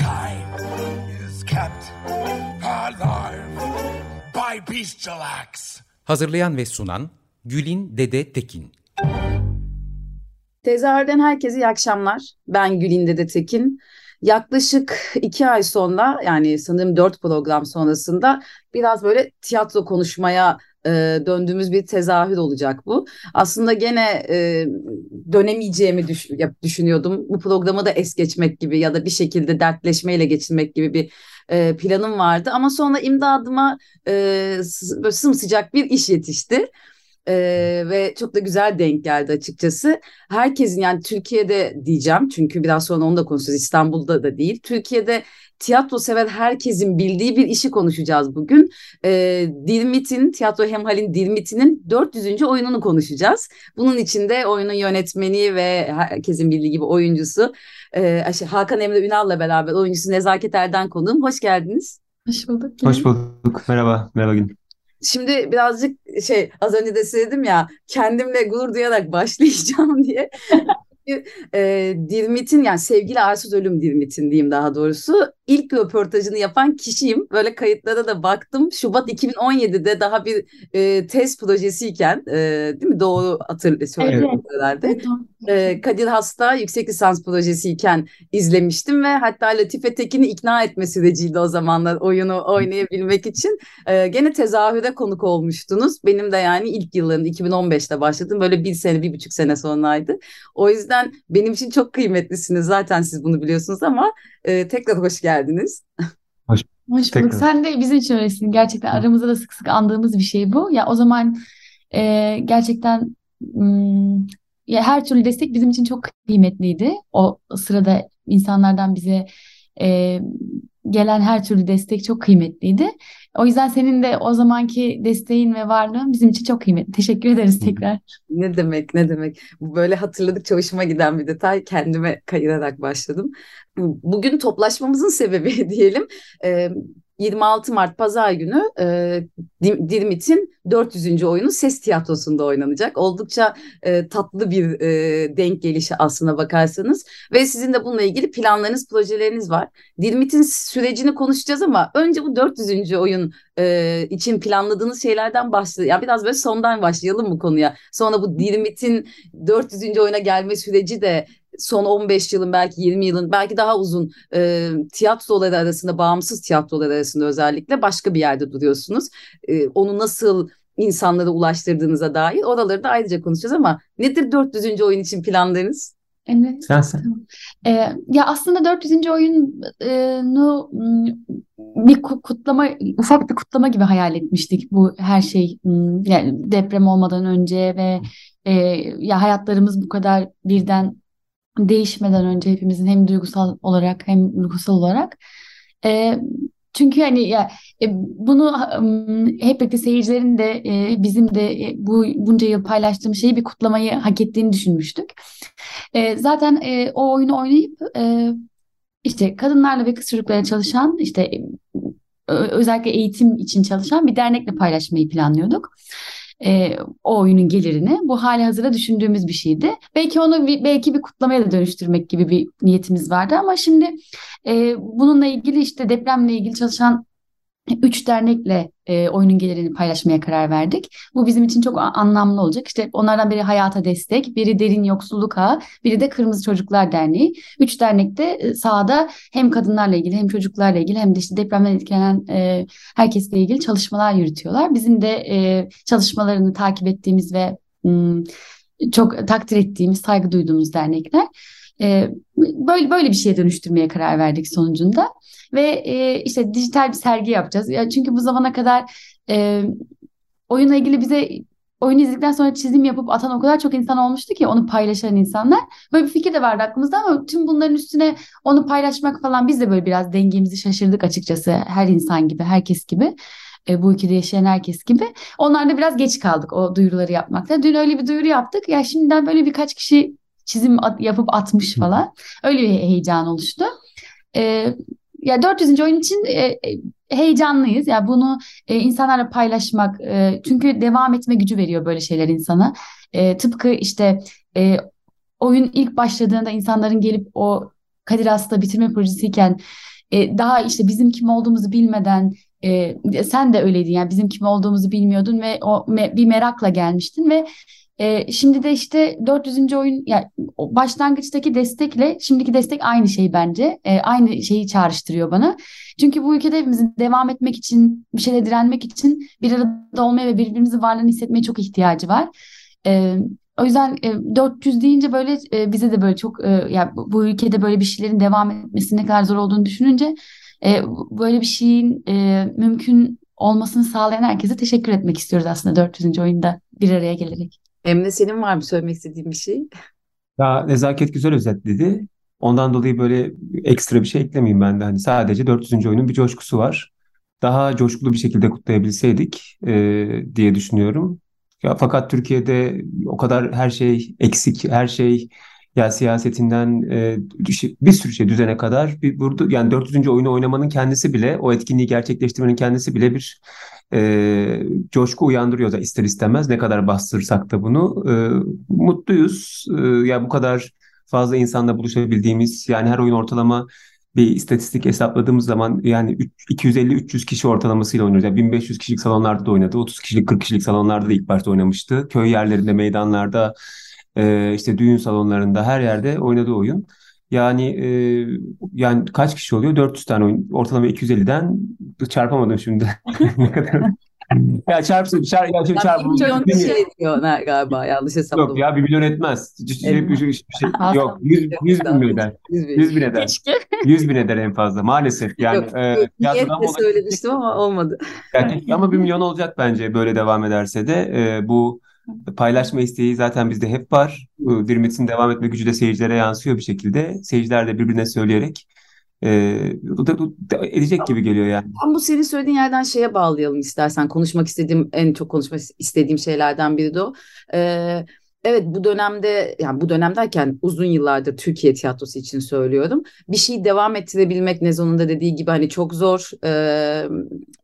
Mankind is kept alive by bestial acts. Hazırlayan ve sunan Gülin Dede Tekin. Tezahürden herkese iyi akşamlar. Ben Gülin Dede Tekin. Yaklaşık iki ay sonra yani sanırım dört program sonrasında biraz böyle tiyatro konuşmaya e, döndüğümüz bir tezahür olacak bu. Aslında gene e, dönemeyeceğimi düş düşünüyordum. Bu programı da es geçmek gibi ya da bir şekilde dertleşmeyle geçirmek gibi bir e, planım vardı. Ama sonra imdadıma e, sımsıcak bir iş yetişti. Ee, ve çok da güzel denk geldi açıkçası. Herkesin yani Türkiye'de diyeceğim çünkü biraz sonra onu da konuşacağız İstanbul'da da değil. Türkiye'de tiyatro sever herkesin bildiği bir işi konuşacağız bugün. Ee, Dirmit'in, Tiyatro Hemhal'in Dirmit'inin 400. oyununu konuşacağız. Bunun içinde oyunun yönetmeni ve herkesin bildiği gibi oyuncusu e, Hakan Emre Ünal'la beraber oyuncusu Nezaket Erden konuğum. Hoş geldiniz. Hoş bulduk. Hoş bulduk. Merhaba. Merhaba Gün. Şimdi birazcık şey az önce de söyledim ya kendimle gurur duyarak başlayacağım diye e, Dirmit'in yani sevgili Arsuz Ölüm Dirmit'in diyeyim daha doğrusu ilk röportajını yapan kişiyim. Böyle kayıtlara da baktım. Şubat 2017'de daha bir e, test projesiyken e, değil mi? Doğru hatırlıyorum evet. herhalde. E, Kadir Has'ta yüksek lisans projesiyken izlemiştim ve hatta Latife Tekin'i ikna etme süreciydi o zamanlar oyunu oynayabilmek için. E, gene tezahüre konuk olmuştunuz. Benim de yani ilk yıllarım 2015'te başladım. Böyle bir sene, bir buçuk sene sonraydı. O yüzden benim için çok kıymetlisiniz. Zaten siz bunu biliyorsunuz ama e, tekrar hoş geldiniz. Hoş, hoş bulduk. Sen de bizim için öylesin. Gerçekten aramızda da sık sık andığımız bir şey bu. Ya o zaman e, gerçekten m, ya her türlü destek bizim için çok kıymetliydi. O sırada insanlardan bize e, gelen her türlü destek çok kıymetliydi. O yüzden senin de o zamanki desteğin ve varlığın bizim için çok kıymetli. Teşekkür ederiz tekrar. Ne demek ne demek. Böyle hatırladıkça hoşuma giden bir detay. Kendime kayırarak başladım. Bugün toplaşmamızın sebebi diyelim. 26 Mart Pazar günü e, Dirmit'in 400. oyunu Ses Tiyatrosu'nda oynanacak. Oldukça e, tatlı bir e, denk gelişi aslına bakarsanız. Ve sizin de bununla ilgili planlarınız, projeleriniz var. Dirmit'in sürecini konuşacağız ama önce bu 400. oyun e, için planladığınız şeylerden başlayalım. Yani biraz böyle sondan başlayalım mı konuya? Sonra bu Dirmit'in 400. oyuna gelme süreci de son 15 yılın belki 20 yılın belki daha uzun e, tiyatroları arasında bağımsız tiyatrolar arasında özellikle başka bir yerde duruyorsunuz. E, onu nasıl insanlara ulaştırdığınıza dair oraları da ayrıca konuşacağız ama nedir 400. oyun için planlarınız? Evet. Sen sen. Ee, ya aslında 400. oyunu bir kutlama, ufak bir kutlama gibi hayal etmiştik bu her şey. Yani deprem olmadan önce ve e, ya hayatlarımız bu kadar birden değişmeden önce hepimizin hem duygusal olarak hem ruhsal olarak. E, çünkü hani ya e, bunu hep birlikte seyircilerin de e, bizim de e, bu bunca yıl paylaştığım şeyi bir kutlamayı hak ettiğini düşünmüştük. E, zaten e, o oyunu oynayıp e, işte kadınlarla ve kız çocuklarla çalışan işte özellikle eğitim için çalışan bir dernekle paylaşmayı planlıyorduk e, o oyunun gelirini. Bu hali hazırda düşündüğümüz bir şeydi. Belki onu bir, belki bir kutlamaya da dönüştürmek gibi bir niyetimiz vardı ama şimdi e, bununla ilgili işte depremle ilgili çalışan üç dernekle e, oyunun gelirini paylaşmaya karar verdik. Bu bizim için çok anlamlı olacak. İşte onlardan biri Hayata Destek, biri Derin Yoksulluk Ağı, biri de Kırmızı Çocuklar Derneği. Üç dernekte e, sahada hem kadınlarla ilgili hem çocuklarla ilgili hem de işte depremden etkilenen e, herkesle ilgili çalışmalar yürütüyorlar. Bizim de e, çalışmalarını takip ettiğimiz ve m, çok takdir ettiğimiz, saygı duyduğumuz dernekler. E, böyle böyle bir şeye dönüştürmeye karar verdik sonucunda ve e, işte dijital bir sergi yapacağız. Ya çünkü bu zamana kadar e, oyunla ilgili bize oyunu izledikten sonra çizim yapıp atan o kadar çok insan olmuştu ki onu paylaşan insanlar. Böyle bir fikir de vardı aklımızda ama tüm bunların üstüne onu paylaşmak falan biz de böyle biraz dengemizi şaşırdık açıkçası. Her insan gibi, herkes gibi. E, bu ülkede yaşayan herkes gibi. Onlar da biraz geç kaldık o duyuruları yapmakta. Dün öyle bir duyuru yaptık. Ya şimdiden böyle birkaç kişi çizim yapıp atmış falan. Öyle bir heyecan oluştu. E, ya 400. oyun için e, e, heyecanlıyız. Ya yani bunu e, insanlarla paylaşmak e, çünkü devam etme gücü veriyor böyle şeyler insana. E, tıpkı işte e, oyun ilk başladığında insanların gelip o Kadir Has'ta bitirme projesiyken e, daha işte bizim kim olduğumuzu bilmeden e, sen de öyleydin yani bizim kim olduğumuzu bilmiyordun ve o me, bir merakla gelmiştin ve e, şimdi de işte 400. oyun yani başlangıçtaki destekle şimdiki destek aynı şey bence. E, aynı şeyi çağrıştırıyor bana. Çünkü bu ülkede hepimizin devam etmek için, bir şeyle direnmek için bir arada olmaya ve birbirimizin varlığını hissetmeye çok ihtiyacı var. E, o yüzden e, 400 deyince böyle e, bize de böyle çok e, yani bu, ülkede böyle bir şeylerin devam etmesi ne kadar zor olduğunu düşününce e, böyle bir şeyin e, mümkün olmasını sağlayan herkese teşekkür etmek istiyoruz aslında 400. oyunda bir araya gelerek. Emre senin var mı söylemek istediğin bir şey? Ya Nezaket güzel özetledi. Ondan dolayı böyle ekstra bir şey eklemeyeyim ben de. Hani sadece 400. oyunun bir coşkusu var. Daha coşkulu bir şekilde kutlayabilseydik e, diye düşünüyorum. Ya fakat Türkiye'de o kadar her şey eksik, her şey ya siyasetinden e, bir sürü şey düzene kadar bir burada yani 400. oyunu oynamanın kendisi bile o etkinliği gerçekleştirmenin kendisi bile bir e, coşku uyandırıyor da ister istemez ne kadar bastırsak da bunu e, mutluyuz. E, ya yani bu kadar fazla insanla buluşabildiğimiz yani her oyun ortalama bir istatistik hesapladığımız zaman yani 250-300 kişi ortalamasıyla oynuyoruz. Yani 1500 kişilik salonlarda da oynadı. 30 kişilik 40 kişilik salonlarda da ilk başta oynamıştı. Köy yerlerinde, meydanlarda, e, işte düğün salonlarında her yerde oynadığı oyun. Yani e, yani kaç kişi oluyor? 400 tane oyun. Ortalama 250'den çarpamadım şimdi. ne kadar? ya çarpsın, çarp, ya şimdi çarp. Bir milyon kişi ediyor galiba yanlış hesapladım. Yok ya bir milyon etmez. Şey, bir şey, şey, yok 100, 100 bin mi eder? 100 bin eder. Keşke. 100 bin eder en fazla maalesef. Yani, yok, e, niyetle söylemiştim ama olmadı. Yani, ama bir milyon olacak bence böyle devam ederse de. E, bu paylaşma isteği zaten bizde hep var. Dirmit'in devam etme gücü de seyircilere yansıyor bir şekilde. Seyirciler de birbirine söyleyerek e, da, da edecek gibi geliyor yani. Ama bu senin söylediğin yerden şeye bağlayalım istersen. Konuşmak istediğim, en çok konuşmak istediğim şeylerden biri de o. Ee, Evet bu dönemde yani bu dönem derken uzun yıllardır Türkiye tiyatrosu için söylüyorum. Bir şeyi devam ettirebilmek Nezo'nun da dediği gibi hani çok zor e,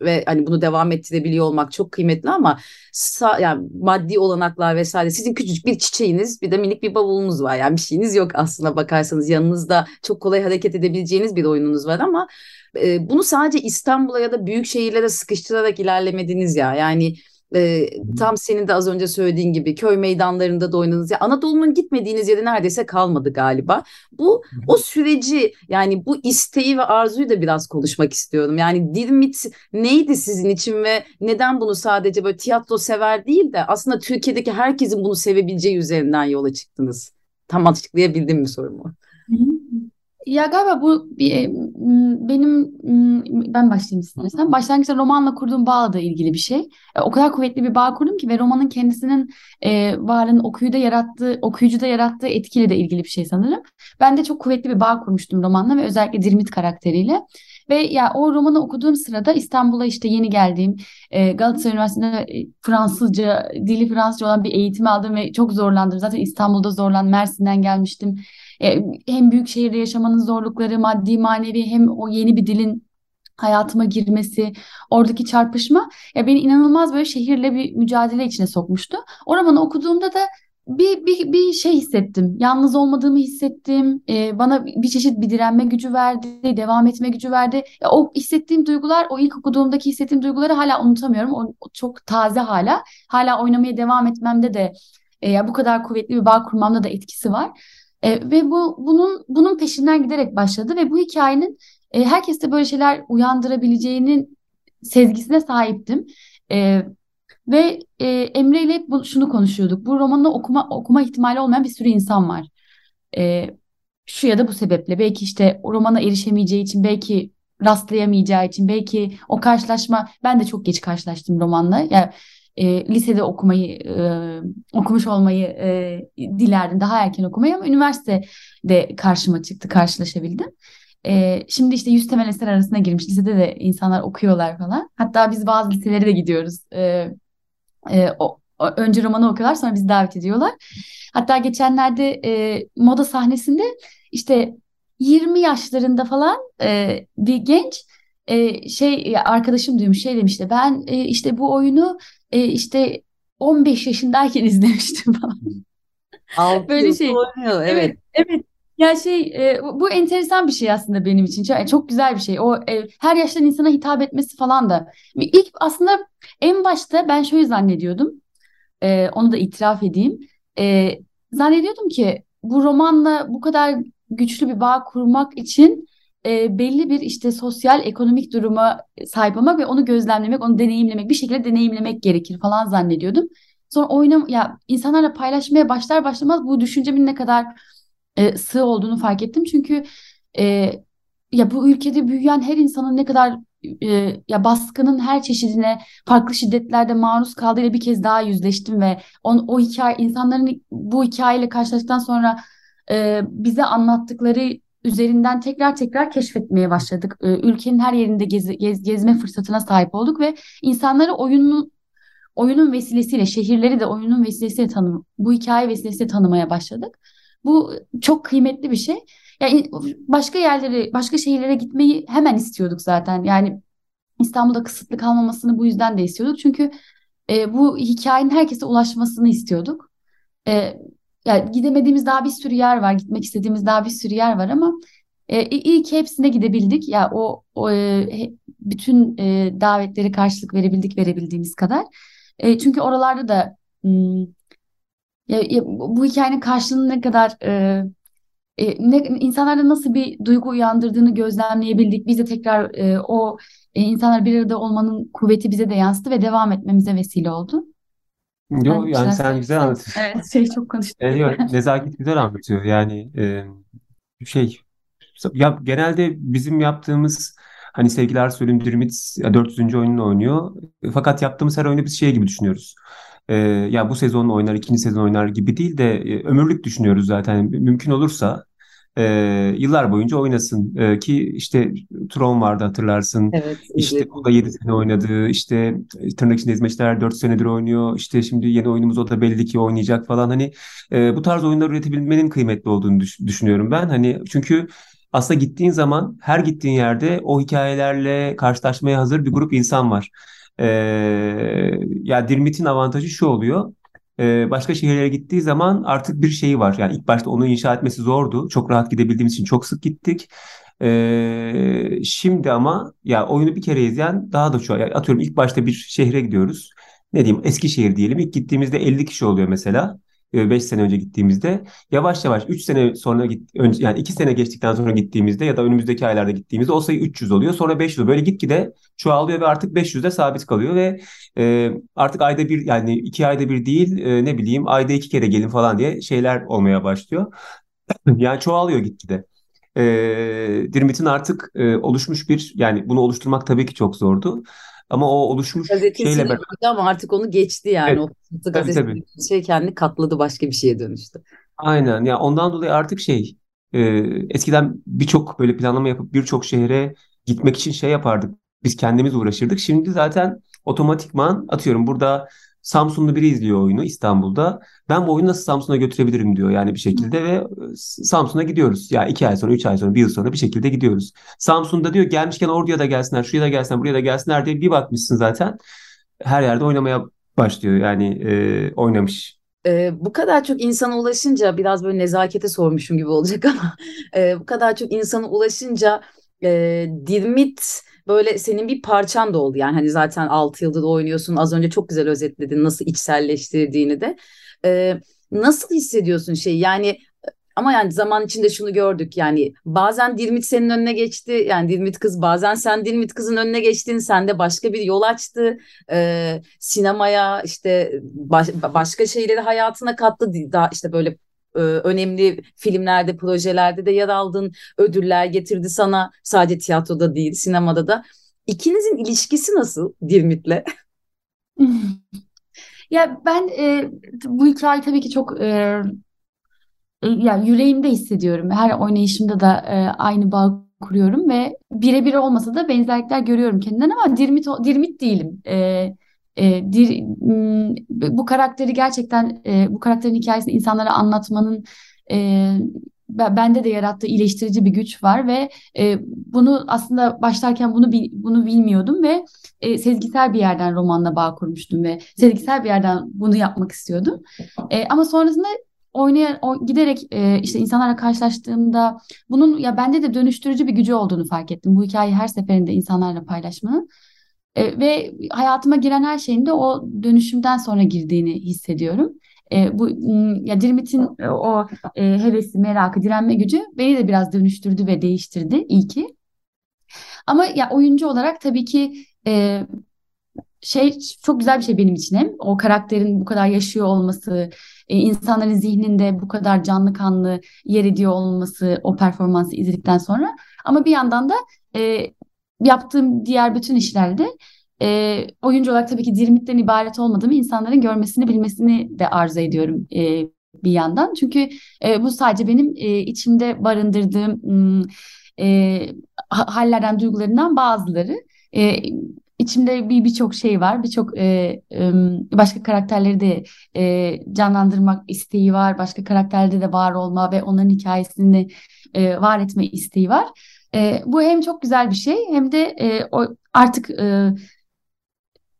ve hani bunu devam ettirebiliyor olmak çok kıymetli ama sa, yani maddi olanaklar vesaire sizin küçücük bir çiçeğiniz bir de minik bir bavulunuz var. Yani bir şeyiniz yok aslında bakarsanız yanınızda çok kolay hareket edebileceğiniz bir oyununuz var ama e, bunu sadece İstanbul'a ya da büyük şehirlere sıkıştırarak ilerlemediniz ya. Yani e, tam senin de az önce söylediğin gibi köy meydanlarında da oynadınız. Ya Anadolu'nun gitmediğiniz yeri neredeyse kalmadı galiba. Bu o süreci yani bu isteği ve arzuyu da biraz konuşmak istiyorum. Yani Dirmit neydi sizin için ve neden bunu sadece böyle tiyatro sever değil de aslında Türkiye'deki herkesin bunu sevebileceği üzerinden yola çıktınız? Tam açıklayabildim mi sorumu? Ya galiba bu bir, benim ben başlayayım istersen. Başlangıçta romanla kurduğum bağla da ilgili bir şey. E, o kadar kuvvetli bir bağ kurdum ki ve romanın kendisinin e, varlığının okuyuda yarattığı, okuyucuda yarattığı etkiyle de ilgili bir şey sanırım. Ben de çok kuvvetli bir bağ kurmuştum romanla ve özellikle Dirmit karakteriyle. Ve ya o romanı okuduğum sırada İstanbul'a işte yeni geldiğim e, Galatasaray Üniversitesi'nde e, Fransızca, dili Fransızca olan bir eğitim aldım ve çok zorlandım. Zaten İstanbul'da zorlandım. Mersin'den gelmiştim. E, hem büyük şehirde yaşamanın zorlukları, maddi manevi hem o yeni bir dilin hayatıma girmesi, oradaki çarpışma ya beni inanılmaz böyle şehirle bir mücadele içine sokmuştu. O romanı okuduğumda da bir, bir, bir şey hissettim. Yalnız olmadığımı hissettim. Ee, bana bir çeşit bir direnme gücü verdi, devam etme gücü verdi. Ya, o hissettiğim duygular, o ilk okuduğumdaki hissettiğim duyguları hala unutamıyorum. O, o çok taze hala. Hala oynamaya devam etmemde de e, ya bu kadar kuvvetli bir bağ kurmamda da etkisi var. E, ve bu bunun bunun peşinden giderek başladı ve bu hikayenin e, herkeste böyle şeyler uyandırabileceğinin sezgisine sahiptim. E, ve e, Emre ile bu, şunu konuşuyorduk. Bu romanı okuma okuma ihtimali olmayan bir sürü insan var. E, şu ya da bu sebeple belki işte o romana erişemeyeceği için belki rastlayamayacağı için belki o karşılaşma ben de çok geç karşılaştım romanla. Yani e, lisede okumayı e, okumuş olmayı e, dilerdim daha erken okumayı ama üniversitede karşıma çıktı karşılaşabildim. E, şimdi işte yüz temel eser arasına girmiş lisede de insanlar okuyorlar falan. Hatta biz bazı liselere de gidiyoruz. E, e, o, önce romanı okuyorlar sonra bizi davet ediyorlar. Hatta geçenlerde e, moda sahnesinde işte 20 yaşlarında falan e, bir genç e, şey arkadaşım duymuş şey demişti ben e, işte bu oyunu e, işte 15 yaşındayken izlemiştim falan. Böyle şey. Oynuyor, evet. evet. Evet. Ya şey e, bu enteresan bir şey aslında benim için. Çok, çok güzel bir şey. O e, her yaştan insana hitap etmesi falan da. İlk aslında en başta ben şöyle zannediyordum. E, onu da itiraf edeyim. E, zannediyordum ki bu romanla bu kadar güçlü bir bağ kurmak için e, belli bir işte sosyal ekonomik duruma sahip olmak ve onu gözlemlemek, onu deneyimlemek, bir şekilde deneyimlemek gerekir falan zannediyordum. Sonra oynam ya insanlarla paylaşmaya başlar başlamaz bu düşüncemin ne kadar e, sığ olduğunu fark ettim. Çünkü e, ya bu ülkede büyüyen her insanın ne kadar e, ya baskının her çeşidine farklı şiddetlerde maruz kaldığıyla bir kez daha yüzleştim ve on, o hikaye insanların bu hikayeyle karşılaştıktan sonra e, bize anlattıkları üzerinden tekrar tekrar keşfetmeye başladık. E, ülkenin her yerinde gez, gez, gezme fırsatına sahip olduk ve insanları oyunun oyunun vesilesiyle şehirleri de oyunun vesilesiyle tanım bu hikaye vesilesiyle tanımaya başladık. Bu çok kıymetli bir şey. Yani başka yerlere, başka şehirlere gitmeyi hemen istiyorduk zaten. Yani İstanbul'da kısıtlı kalmamasını bu yüzden de istiyorduk. Çünkü e, bu hikayenin herkese ulaşmasını istiyorduk. E, yani gidemediğimiz daha bir sürü yer var, gitmek istediğimiz daha bir sürü yer var ama e, iyi ki hepsine gidebildik. Ya yani o, o e, bütün e, davetleri karşılık verebildik verebildiğimiz kadar. E, çünkü oralarda da hmm, ya, ya, bu hikayenin karşılığını ne kadar e, e, ne, insanlarda nasıl bir duygu uyandırdığını gözlemleyebildik. Biz de tekrar e, o e, insanlar bir arada olmanın kuvveti bize de yansıdı ve devam etmemize vesile oldu. Yo, yani sen güzel anlatıyorsun. Evet, şey çok konuştum. Evet, yok, nezaket güzel anlatıyor. Yani e, şey ya genelde bizim yaptığımız hani sevgiler söyleyeyim Dürümit 400. oyununu oynuyor. Fakat yaptığımız her oyunu biz şey gibi düşünüyoruz e, ya bu sezon oynar, ikinci sezon oynar gibi değil de e, ömürlük düşünüyoruz zaten. Mümkün olursa e, yıllar boyunca oynasın e, ki işte Tron vardı hatırlarsın. Evet. İşte o da 7 sene oynadı. İşte tırnak içinde hizmetçiler 4 senedir oynuyor. İşte şimdi yeni oyunumuz o da belli ki oynayacak falan. Hani e, bu tarz oyunlar üretebilmenin kıymetli olduğunu düş- düşünüyorum ben. Hani çünkü aslında gittiğin zaman her gittiğin yerde o hikayelerle karşılaşmaya hazır bir grup insan var. E, ya Dirmit'in avantajı şu oluyor. E, başka şehirlere gittiği zaman artık bir şeyi var. Yani ilk başta onu inşa etmesi zordu. Çok rahat gidebildiğimiz için çok sık gittik. E, şimdi ama ya oyunu bir kere izleyen daha da çok. Yani atıyorum ilk başta bir şehre gidiyoruz. Ne diyeyim Eskişehir diyelim. İlk gittiğimizde 50 kişi oluyor mesela. 5 sene önce gittiğimizde yavaş yavaş 3 sene sonra git önce yani 2 sene geçtikten sonra gittiğimizde ya da önümüzdeki aylarda gittiğimizde o sayı 300 oluyor. Sonra 500 böyle gitgide çoğalıyor ve artık 500'de sabit kalıyor ve e, artık ayda bir yani 2 ayda bir değil e, ne bileyim ayda 2 kere gelin falan diye şeyler olmaya başlıyor. yani çoğalıyor gitgide. E, Dirmit'in artık e, oluşmuş bir yani bunu oluşturmak tabii ki çok zordu. Ama o oluşmuş şeyle beraber. ama artık onu geçti yani. Evet. O tabii, tabii. şey kendini katladı başka bir şeye dönüştü. Aynen. Ya yani ondan dolayı artık şey e, eskiden birçok böyle planlama yapıp birçok şehre gitmek için şey yapardık. Biz kendimiz uğraşırdık. Şimdi zaten otomatikman atıyorum burada Samsunlu biri izliyor oyunu İstanbul'da. Ben bu oyunu nasıl Samsun'a götürebilirim diyor yani bir şekilde ve e, Samsun'a gidiyoruz. Ya iki ay sonra, üç ay sonra, bir yıl sonra bir şekilde gidiyoruz. Samsun'da diyor gelmişken oraya da gelsinler, şuraya da gelsinler, buraya da gelsinler diye bir bakmışsın zaten. Her yerde oynamaya başlıyor yani e, oynamış. Ee, bu kadar çok insana ulaşınca biraz böyle nezakete sormuşum gibi olacak ama e, bu kadar çok insana ulaşınca e, Dirmit böyle senin bir parçan da oldu. Yani hani zaten 6 yıldır oynuyorsun. Az önce çok güzel özetledin nasıl içselleştirdiğini de. Ee, nasıl hissediyorsun şey yani ama yani zaman içinde şunu gördük yani bazen Dilmit senin önüne geçti yani Dilmit kız bazen sen Dilmit kızın önüne geçtin sen de başka bir yol açtı ee, sinemaya işte baş, başka şeyleri hayatına kattı daha işte böyle e, önemli filmlerde, projelerde de yer aldın. Ödüller getirdi sana. Sadece tiyatroda değil, sinemada da. İkinizin ilişkisi nasıl Dirmit'le? Ya ben e, bu hikaye tabii ki çok e, e, yani yüreğimde hissediyorum. Her oynayışımda da e, aynı bağ kuruyorum ve birebir olmasa da benzerlikler görüyorum kendinden ama dirmit dirmit değilim. E, e, dir, bu karakteri gerçekten e, bu karakterin hikayesini insanlara anlatmanın e, bende de yarattığı iyileştirici bir güç var ve e, bunu aslında başlarken bunu bunu bilmiyordum ve e, sezgisel bir yerden romanla bağ kurmuştum ve sezgisel bir yerden bunu yapmak istiyordum. E, ama sonrasında oynayan o, giderek e, işte insanlarla karşılaştığımda bunun ya bende de dönüştürücü bir gücü olduğunu fark ettim. Bu hikayeyi her seferinde insanlarla paylaşmanın. E, ve hayatıma giren her şeyin de o dönüşümden sonra girdiğini hissediyorum. E, bu ya Dirmit'in e, o e, hevesi, merakı, direnme gücü beni de biraz dönüştürdü ve değiştirdi iyi ki. Ama ya oyuncu olarak tabii ki e, şey çok güzel bir şey benim için hem o karakterin bu kadar yaşıyor olması, e, insanların zihninde bu kadar canlı kanlı yer ediyor olması o performansı izledikten sonra. Ama bir yandan da e, yaptığım diğer bütün işlerde e, oyuncu olarak tabii ki dirmitten ibaret olmadığımı insanların görmesini bilmesini de arzu ediyorum e, bir yandan. Çünkü e, bu sadece benim e, içimde barındırdığım e, hallerden, duygularından bazıları. E, içimde bir birçok şey var. Birçok e, e, başka karakterleri de e, canlandırmak isteği var. Başka karakterlerde de var olma ve onların hikayesini e, var etme isteği var. E, bu hem çok güzel bir şey hem de e, o artık e,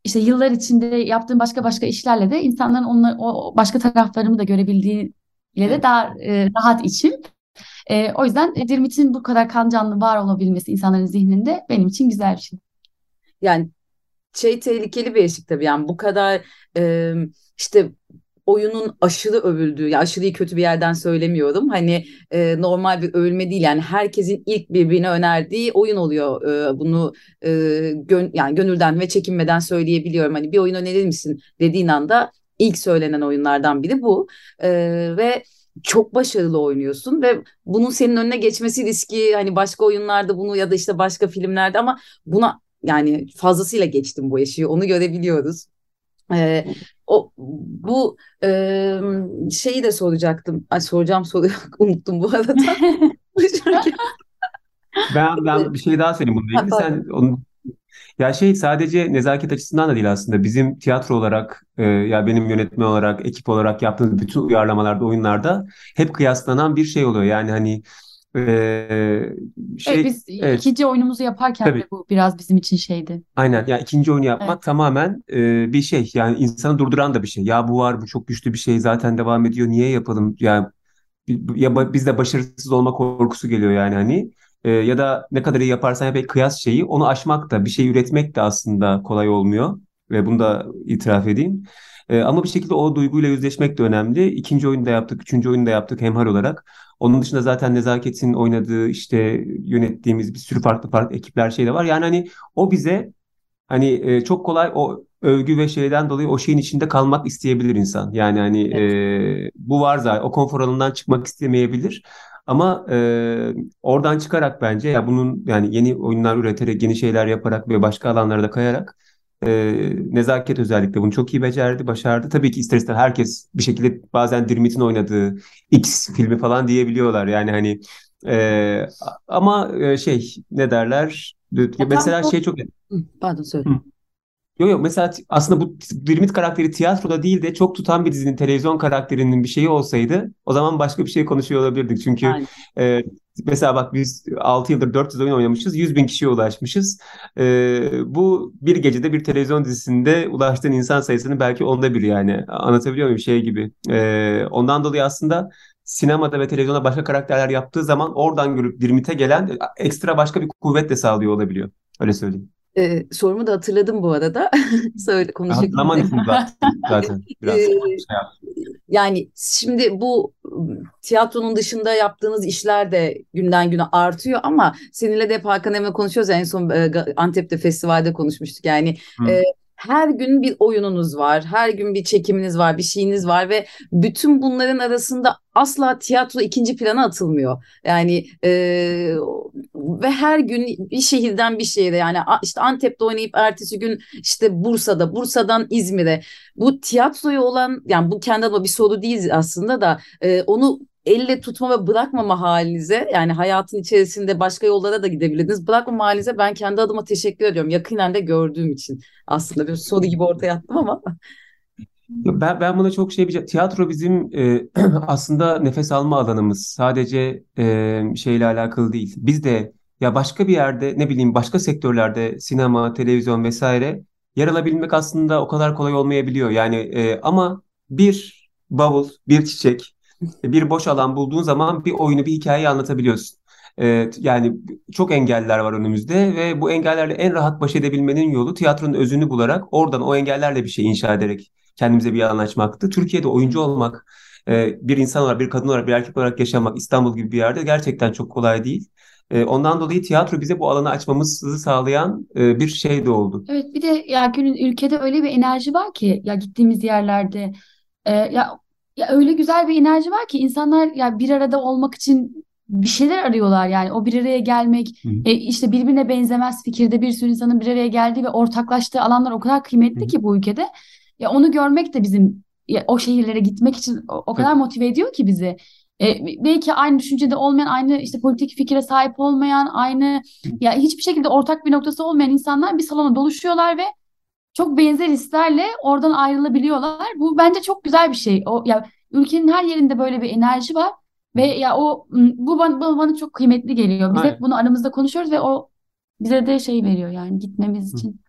işte yıllar içinde yaptığım başka başka işlerle de insanların onlar, o başka taraflarımı da görebildiğiyle de daha e, rahat içim. E, o yüzden Dirmit'in bu kadar kan canlı var olabilmesi insanların zihninde benim için güzel bir şey. Yani şey tehlikeli bir eşik tabii yani bu kadar e, işte oyunun aşırı övüldüğü, ya aşırıyı kötü bir yerden söylemiyorum. Hani e, normal bir övülme değil yani herkesin ilk birbirine önerdiği oyun oluyor. E, bunu e, gön, yani gönülden ve çekinmeden söyleyebiliyorum. Hani bir oyun önerir misin dediğin anda ilk söylenen oyunlardan biri bu. E, ve çok başarılı oynuyorsun ve bunun senin önüne geçmesi riski hani başka oyunlarda bunu ya da işte başka filmlerde ama buna yani fazlasıyla geçtim bu eşiği onu görebiliyoruz. Ee, o bu e, şeyi de soracaktım. Ay soracağım soruyu unuttum bu arada. ben ben bir şey daha söyleyeyim bununla ilgili. Sen onu ya şey sadece nezaket açısından da değil aslında. Bizim tiyatro olarak e, ya benim yönetmen olarak, ekip olarak yaptığımız bütün uyarlamalarda, oyunlarda hep kıyaslanan bir şey oluyor. Yani hani ee, şey, evet biz evet. ikinci oyunumuzu yaparken Tabii. de bu biraz bizim için şeydi. Aynen yani ikinci oyunu yapmak evet. tamamen e, bir şey yani insanı durduran da bir şey. Ya bu var bu çok güçlü bir şey zaten devam ediyor niye yapalım yani ya bizde başarısız olma korkusu geliyor yani hani e, ya da ne kadar iyi yaparsan yap kıyas şeyi onu aşmak da bir şey üretmek de aslında kolay olmuyor ve bunu da itiraf edeyim. E, ama bir şekilde o duyguyla yüzleşmek de önemli. İkinci oyunu da yaptık, üçüncü oyunu da yaptık hemhal olarak. Onun dışında zaten Nezaket'in oynadığı işte yönettiğimiz bir sürü farklı farklı ekipler şey de var. Yani hani o bize hani e, çok kolay o övgü ve şeyden dolayı o şeyin içinde kalmak isteyebilir insan. Yani hani evet. e, bu var zaten o konfor alanından çıkmak istemeyebilir. Ama e, oradan çıkarak bence ya bunun yani yeni oyunlar üreterek, yeni şeyler yaparak ve başka alanlara da kayarak e, nezaket özellikle bunu çok iyi becerdi, başardı. Tabii ki ister istemez herkes bir şekilde bazen Dirmit'in oynadığı X filmi falan diyebiliyorlar. Yani hani e, ama e, şey ne derler? Mesela şey çok... Pardon söyle. Yok yok mesela aslında bu Dirmit karakteri tiyatroda değil de çok tutan bir dizinin televizyon karakterinin bir şeyi olsaydı o zaman başka bir şey konuşuyor olabilirdik. Çünkü e, mesela bak biz 6 yıldır 400 oyun oynamışız 100 bin kişiye ulaşmışız. E, bu bir gecede bir televizyon dizisinde ulaştığın insan sayısının belki onda bir yani anlatabiliyor muyum şey gibi. E, ondan dolayı aslında sinemada ve televizyonda başka karakterler yaptığı zaman oradan görüp Dirmit'e gelen ekstra başka bir kuvvet de sağlıyor olabiliyor. Öyle söyleyeyim. Ee, sorumu da hatırladım bu arada. Söyle konuşayım. Hatırlaman zaten biraz şey Yani şimdi bu tiyatronun dışında yaptığınız işler de günden güne artıyor ama seninle de hep Hakan Emre konuşuyoruz. En son e, Antep'te festivalde konuşmuştuk. Yani e, her gün bir oyununuz var, her gün bir çekiminiz var, bir şeyiniz var ve bütün bunların arasında asla tiyatro ikinci plana atılmıyor. Yani e, ve her gün bir şehirden bir şehire yani işte Antep'te oynayıp ertesi gün işte Bursa'da, Bursa'dan İzmir'e. Bu tiyatroya olan yani bu kendi adıma bir soru değil aslında da e, onu elle tutma ve bırakmama halinize yani hayatın içerisinde başka yollara da gidebilirdiniz. Bırakmama halinize ben kendi adıma teşekkür ediyorum. Yakinen de gördüğüm için aslında bir soru gibi ortaya attım ama. Ben, ben buna çok şey bir tiyatro bizim e, aslında nefes alma alanımız. Sadece e, şeyle alakalı değil. Biz de ya başka bir yerde ne bileyim başka sektörlerde sinema, televizyon vesaire yer alabilmek aslında o kadar kolay olmayabiliyor. Yani e, ama bir bavul, bir çiçek, bir boş alan bulduğun zaman bir oyunu, bir hikayeyi anlatabiliyorsun. Ee, yani çok engeller var önümüzde ve bu engellerle en rahat baş edebilmenin yolu tiyatronun özünü bularak oradan o engellerle bir şey inşa ederek kendimize bir alan açmaktı. Türkiye'de oyuncu olmak, e, bir insan olarak, bir kadın olarak, bir erkek olarak yaşamak İstanbul gibi bir yerde gerçekten çok kolay değil. E, ondan dolayı tiyatro bize bu alanı açmamızı sağlayan e, bir şey de oldu. Evet bir de ya günün ülkede öyle bir enerji var ki ya gittiğimiz yerlerde ya ya öyle güzel bir enerji var ki insanlar ya bir arada olmak için bir şeyler arıyorlar yani. O bir araya gelmek e, işte birbirine benzemez fikirde bir sürü insanın bir araya geldiği ve ortaklaştığı alanlar o kadar kıymetli ki bu ülkede. Ya onu görmek de bizim ya, o şehirlere gitmek için o, o kadar motive ediyor ki bizi. E, belki aynı düşüncede olmayan, aynı işte politik fikire sahip olmayan, aynı ya hiçbir şekilde ortak bir noktası olmayan insanlar bir salona doluşuyorlar ve çok benzer hislerle oradan ayrılabiliyorlar. Bu bence çok güzel bir şey. O ya ülkenin her yerinde böyle bir enerji var ve ya o bu bana, bu bana çok kıymetli geliyor. Biz Aynen. hep bunu aramızda konuşuyoruz ve o bize de şey veriyor yani gitmemiz için.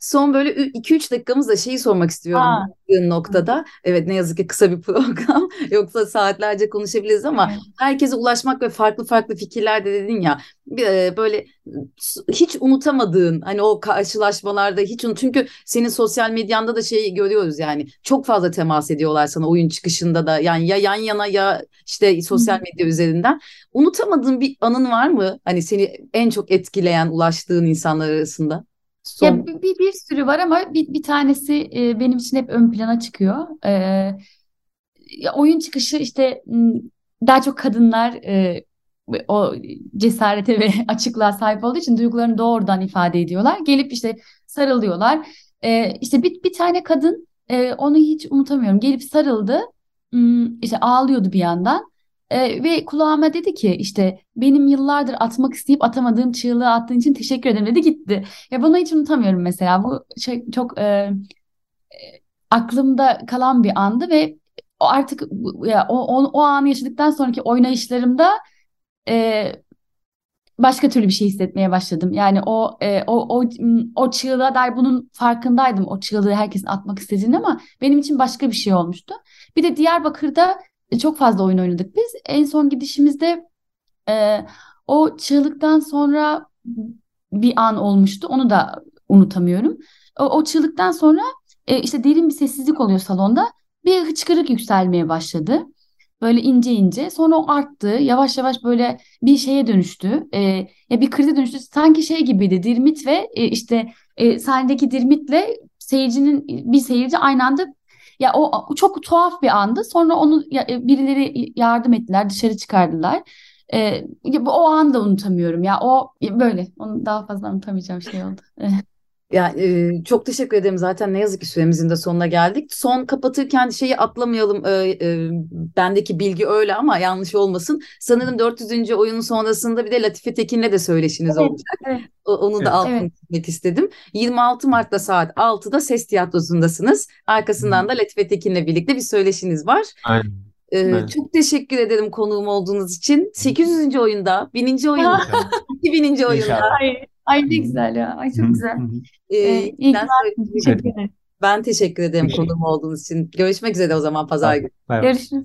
Son böyle 2-3 dakikamızda şeyi sormak istiyorum Aa. noktada. Evet ne yazık ki kısa bir program. Yoksa saatlerce konuşabiliriz ama evet. herkese ulaşmak ve farklı farklı fikirler de dedin ya. E, böyle hiç unutamadığın hani o karşılaşmalarda hiç unut çünkü senin sosyal medyanda da şeyi görüyoruz yani çok fazla temas ediyorlar sana oyun çıkışında da yani ya yan yana ya işte sosyal medya üzerinden unutamadığın bir anın var mı hani seni en çok etkileyen ulaştığın insanlar arasında? Son... Ya bir, bir, bir sürü var ama bir, bir tanesi e, benim için hep ön plana çıkıyor. E, ya oyun çıkışı işte daha çok kadınlar e, o cesarete ve açıklığa sahip olduğu için duygularını doğrudan ifade ediyorlar. Gelip işte sarılıyorlar. E, işte bir, bir tane kadın e, onu hiç unutamıyorum. Gelip sarıldı. işte ağlıyordu bir yandan. E, ve kulağıma dedi ki işte benim yıllardır atmak isteyip atamadığım çığlığı attığın için teşekkür ederim dedi gitti. Ya bunu hiç unutamıyorum mesela. Bu şey çok e, e, aklımda kalan bir andı ve artık ya o, o, o anı yaşadıktan sonraki oynayışlarımda e, başka türlü bir şey hissetmeye başladım. Yani o e, o o o çığlığa dair bunun farkındaydım. O çığlığı herkesin atmak istediğini ama benim için başka bir şey olmuştu. Bir de Diyarbakır'da çok fazla oyun oynadık biz. En son gidişimizde e, o çığlıktan sonra bir an olmuştu. Onu da unutamıyorum. O, o çığlıktan sonra e, işte derin bir sessizlik oluyor salonda. Bir hıçkırık yükselmeye başladı. Böyle ince ince. Sonra o arttı. Yavaş yavaş böyle bir şeye dönüştü. E, ya bir krize dönüştü. Sanki şey gibiydi. Dirmit ve e, işte e, sahnedeki Dirmit'le seyircinin bir seyirci aynı anda ya o çok tuhaf bir andı. Sonra onu e, birileri yardım ettiler, dışarı çıkardılar. Ee, o anı da unutamıyorum ya. O böyle. Onu daha fazla unutamayacağım şey oldu. Yani e, çok teşekkür ederim zaten ne yazık ki süremizin de sonuna geldik. Son kapatırken şeyi atlamayalım. E, e, bendeki bilgi öyle ama yanlış olmasın. Sanırım 400. oyunun sonrasında bir de Latife Tekin'le de söyleşiniz evet, olacak. Evet. O, onu da evet, altını evet. çizmek istedim. 26 Mart'ta saat 6'da Ses Tiyatrosu'ndasınız. Arkasından da Latife Tekin'le birlikte bir söyleşiniz var. Aynen. Ee, evet. Çok teşekkür ederim konuğum olduğunuz için. 800. oyunda, 1000. oyunda, 2000. oyunda. Ay ne güzel ya. Ay çok güzel. Ee, ee, ben, teşekkür ederim. ben teşekkür ederim konuğum olduğunuz için. Görüşmek üzere o zaman pazar günü. Görüşürüz.